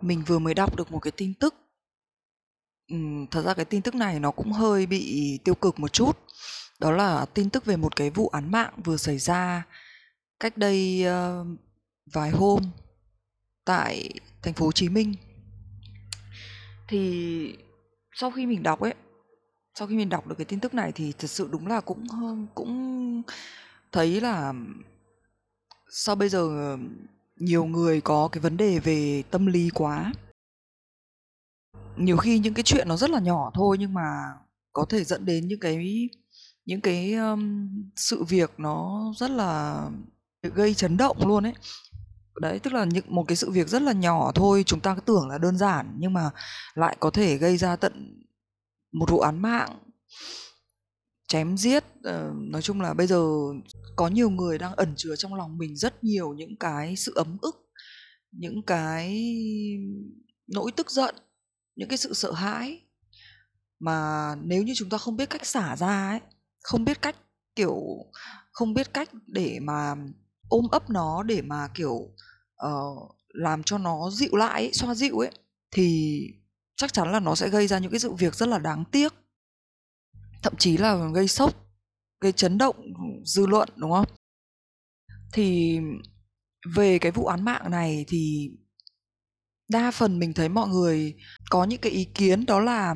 mình vừa mới đọc được một cái tin tức. Ừm, thật ra cái tin tức này nó cũng hơi bị tiêu cực một chút. Đó là tin tức về một cái vụ án mạng vừa xảy ra cách đây ờ, vài hôm tại thành phố Hồ Chí Minh. Thì sau khi mình đọc ấy sau khi mình đọc được cái tin tức này thì thật sự đúng là cũng ờ, cũng thấy là sao bây giờ ờ, nhiều người có cái vấn đề về tâm lý quá. Nhiều khi những cái chuyện nó rất là nhỏ thôi nhưng mà có thể dẫn đến những cái những cái um, sự việc nó rất là gây chấn động luôn ấy. Đấy tức là những một cái sự việc rất là nhỏ thôi chúng ta cứ tưởng là đơn giản nhưng mà lại có thể gây ra tận một vụ án mạng chém giết uh, nói chung là bây giờ có nhiều người đang ẩn chứa trong lòng mình rất nhiều những cái sự ấm ức những cái nỗi tức giận những cái sự sợ hãi. Mà nếu như chúng ta không biết cách xả ra ấy không biết cách kiểu không biết cách để mà ôm ấp nó để mà kiểu uh, làm cho nó dịu lại ấy, xoa dịu ấy thì chắc chắn là nó sẽ gây ra những cái sự việc rất là đáng tiếc. Thậm chí là gây sốc gây chấn động dư luận đúng không? Thì về cái vụ án mạng này thì đa phần mình thấy mọi người có những cái ý kiến đó là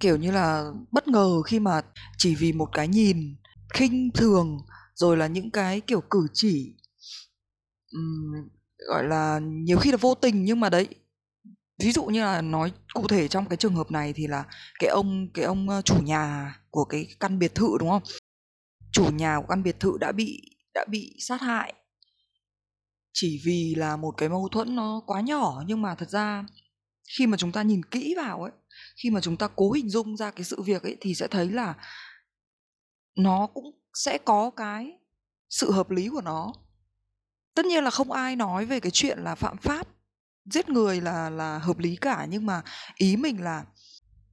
kiểu như là bất ngờ khi mà chỉ vì một cái nhìn khinh thường rồi là những cái kiểu cử chỉ um, gọi là nhiều khi là vô tình nhưng mà đấy ví dụ như là nói cụ thể trong cái trường hợp này thì là cái ông cái ông ờ, chủ nhà của cái căn biệt thự đúng không? Chủ nhà của căn biệt thự đã bị đã bị sát hại. Chỉ vì là một cái mâu thuẫn nó quá nhỏ, nhưng mà thật ra khi mà chúng ta nhìn kỹ vào ấy, khi mà chúng ta cố hình dung ra cái sự việc ấy thì sẽ thấy là nó cũng sẽ có cái sự hợp lý của nó. Tất nhiên là không ai nói về cái chuyện là phạm pháp, giết người là là hợp lý cả, nhưng mà ý mình là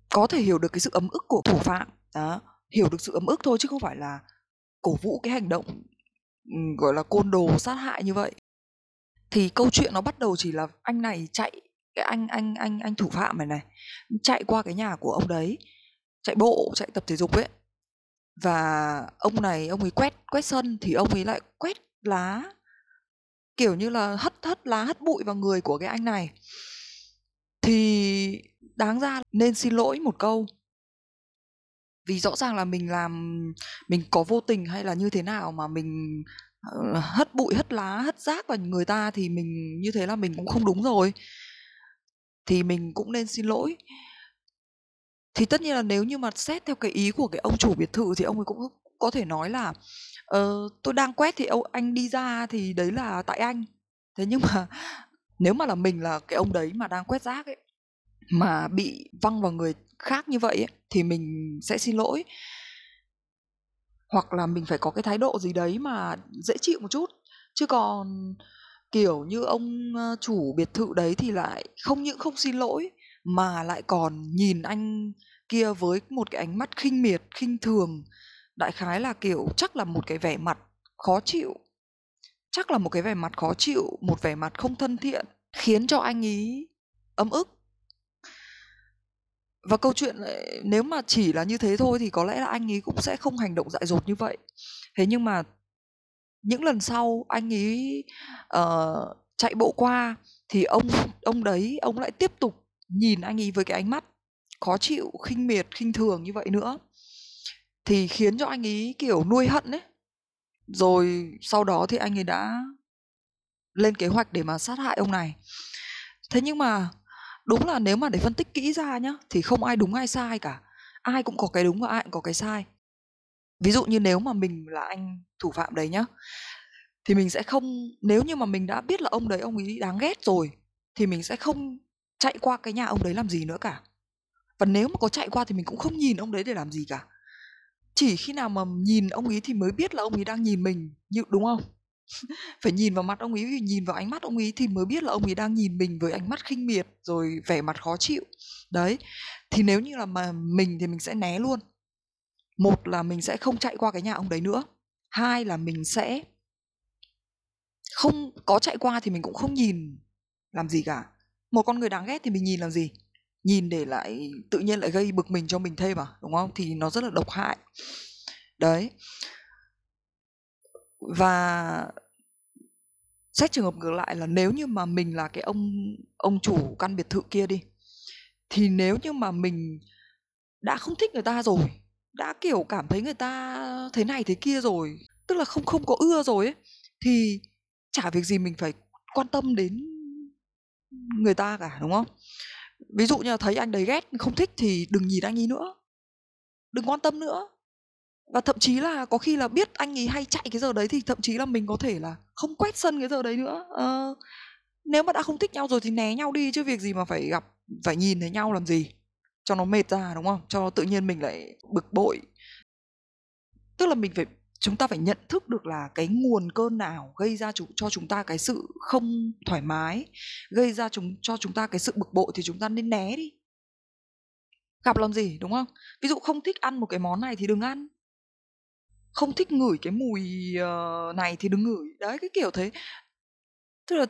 có thể hiểu được cái sự ấm ức của thủ phạm. Đó, hiểu được sự ấm ức thôi chứ không phải là cổ vũ cái hành động gọi là, côn đồ sát hại như vậy. Thì câu chuyện nó bắt đầu chỉ là anh này chạy, cái anh anh anh anh thủ phạm này này, chạy qua cái nhà của ông đấy, chạy bộ, chạy tập thể dục ấy. Và ông này, ông ấy quét quét sân thì ông ấy lại quét lá, kiểu như là hất hất lá, hất bụi vào người của cái anh này. Thì đáng ra nên xin lỗi một câu vì rõ ràng là mình làm mình có vô tình hay là như thế nào mà mình ờ, hất bụi hất lá hất rác vào người ta thì mình như thế là mình cũng không đúng rồi. Thì mình cũng nên xin lỗi. Thì tất nhiên là nếu như mà xét theo cái ý của cái ông chủ biệt thự thì ông ấy cũng có thể nói là ờ, tôi đang quét thì ông anh đi ra thì đấy là tại anh. Thế nhưng mà nếu mà là mình là cái ông đấy mà đang quét rác ấy mà bị văng vào người khác như vậy ấy, thì mình sẽ xin lỗi. Hoặc là mình phải có cái thái độ gì đấy mà dễ chịu một chút. Chứ còn kiểu như ông chủ biệt thự đấy thì lại không những không xin lỗi mà lại còn nhìn anh kia với một cái ánh mắt khinh miệt khinh thường. Đại khái là kiểu chắc là một cái vẻ mặt khó chịu. Chắc là một cái vẻ mặt khó chịu một vẻ mặt không thân thiện khiến cho anh ý ấm ức và câu chuyện ờ, nếu mà chỉ là như thế thôi thì có lẽ là anh ấy cũng sẽ không hành động dại dột như vậy. Thế nhưng mà những lần sau anh ấy uh, chạy bộ qua thì ông ông đấy ông lại tiếp tục nhìn anh ấy với cái ánh mắt khó chịu khinh miệt khinh thường như vậy nữa. Thì khiến cho anh ấy kiểu nuôi hận ấy. Rồi sau đó thì anh ấy đã lên kế hoạch để mà sát hại ông này. Thế nhưng mà đúng là nếu mà để phân tích kỹ ra nhá, thì không ai đúng ai sai cả. Ai cũng có cái đúng và ai cũng có cái sai. Ví dụ như nếu mà mình là anh thủ phạm đấy nhá, thì mình sẽ không, nếu như mà mình đã biết là ông đấy, ông ấy đáng ghét rồi, thì mình sẽ không chạy qua cái nhà ông đấy làm gì nữa cả. Và nếu mà có chạy qua thì mình cũng không nhìn ông đấy để làm gì cả. Chỉ khi nào mà nhìn ông ấy thì mới biết là ông ấy đang nhìn mình, như, đúng không? phải nhìn vào mặt ông ấy nhìn vào ánh mắt ông ấy thì mới biết là ông ấy đang nhìn mình với ánh mắt khinh miệt, rồi vẻ mặt khó chịu. Đấy, thì nếu như là mà mình thì mình sẽ né luôn. Một là mình sẽ không chạy qua cái nhà ông đấy nữa. Hai là mình sẽ không có chạy qua thì mình cũng không nhìn làm gì cả. Một con người đáng ghét thì mình nhìn làm gì? Nhìn để lại, tự nhiên lại gây bực mình cho mình thêm à đúng không? Thì nó rất là độc hại. Đấy và xét trường hợp ngược lại là nếu như mà mình là cái ông ông chủ căn biệt thự kia đi, thì nếu như mà mình đã không thích người ta rồi, đã, kiểu, cảm thấy người ta thế này thế kia rồi, tức là không không có ưa rồi ấy, thì chả việc gì mình phải quan tâm đến người ta cả, đúng không? Ví dụ như là thấy anh đấy ghét, không thích thì đừng nhìn anh ấy nữa, đừng quan tâm nữa và thậm chí là có khi là biết anh ấy hay chạy cái giờ đấy thì thậm chí là mình có thể là không quét sân cái giờ đấy nữa. À, nếu mà đã không thích nhau rồi thì né nhau đi chứ việc gì mà phải gặp phải nhìn thấy nhau làm gì? Cho nó mệt ra đúng không? Cho tự nhiên mình lại bực bội. Tức là mình phải chúng ta phải nhận thức được là cái nguồn cơn nào gây ra chủ, cho chúng ta cái sự không thoải mái gây ra chúng cho chúng ta cái sự bực bội thì chúng ta nên né đi. Gặp làm gì đúng không? Ví dụ không thích ăn một cái món này thì đừng ăn không thích ngửi cái mùi uh, này thì đừng ngửi. Đấy cái kiểu thế. Tức là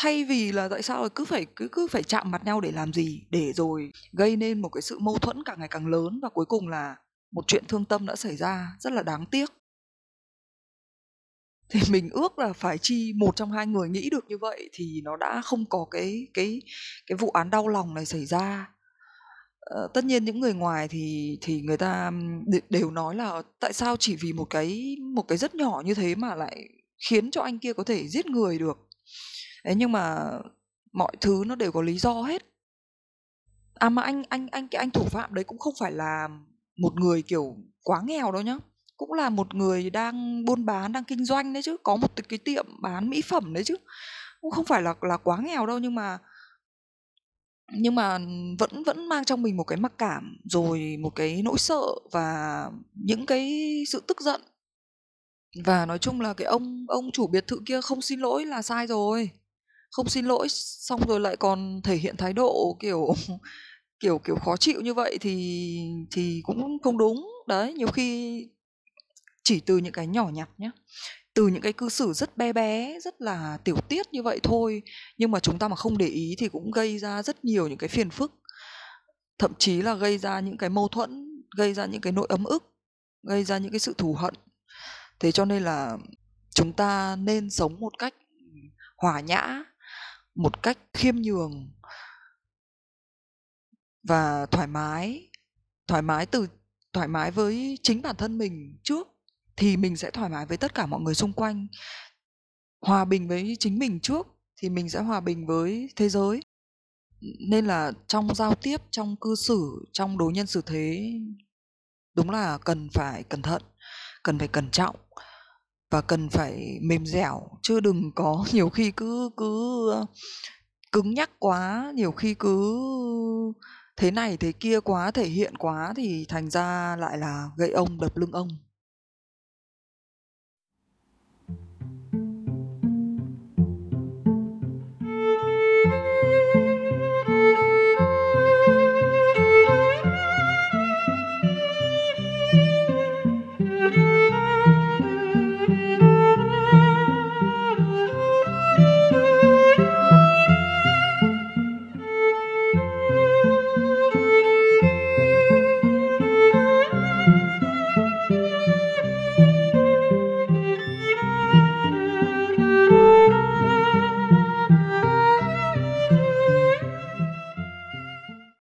thay vì là tại sao là cứ phải cứ cứ phải chạm mặt nhau để làm gì? Để rồi gây nên một cái sự mâu thuẫn càng ngày càng lớn và cuối cùng là một chuyện thương tâm đã xảy ra rất là đáng tiếc. Thì mình ước là phải chi một trong hai người nghĩ được như vậy thì nó đã không có cái cái cái vụ án đau lòng này xảy ra. Ờ, tất nhiên những người ngoài thì thì người ta đều nói là tại sao chỉ vì một cái một cái rất nhỏ như thế mà lại khiến cho anh kia có thể giết người được? Thế nhưng mà mọi thứ nó đều có lý do hết. À mà anh anh anh, cái anh thủ phạm đấy cũng không phải là một người kiểu quá nghèo đâu nhá. Cũng là một người đang buôn bán, đang kinh doanh đấy chứ, có một cái tiệm bán mỹ phẩm đấy chứ. Cũng không phải là là quá nghèo đâu nhưng mà nhưng mà vẫn vẫn mang trong mình một cái mặc cảm, rồi một cái nỗi sợ và những cái sự tức giận. Và nói chung là cái ông ông chủ biệt thự kia không xin lỗi là sai rồi. Không xin lỗi, xong rồi lại còn thể hiện thái độ kiểu kiểu kiểu khó chịu như vậy thì thì cũng không đúng. Đấy, nhiều khi chỉ từ những cái nhỏ nhặt nhé từ những cái cư xử rất bé bé, rất là tiểu tiết như vậy thôi, nhưng mà chúng ta mà không để ý thì cũng gây ra rất nhiều những cái phiền phức. Thậm chí là gây ra những cái mâu thuẫn, gây ra những cái nỗi ấm ức, gây ra những cái sự thù hận. Thế cho nên là chúng ta nên sống một cách hòa nhã, một cách khiêm nhường và thoải mái thoải mái từ, thoải mái với chính bản thân mình trước thì mình sẽ thoải mái với tất cả mọi người xung quanh. Hòa bình với chính mình trước thì mình sẽ hòa bình với thế giới. Nên là trong giao tiếp, trong cư xử, trong đối nhân xử thế, đúng là cần phải cẩn thận, cần phải cẩn trọng và cần phải mềm dẻo. Chứ đừng có nhiều khi cứ cứ cứng nhắc quá, nhiều khi cứ thế này thế kia quá, thể hiện quá thì thành ra lại là gây ông đập lưng ông.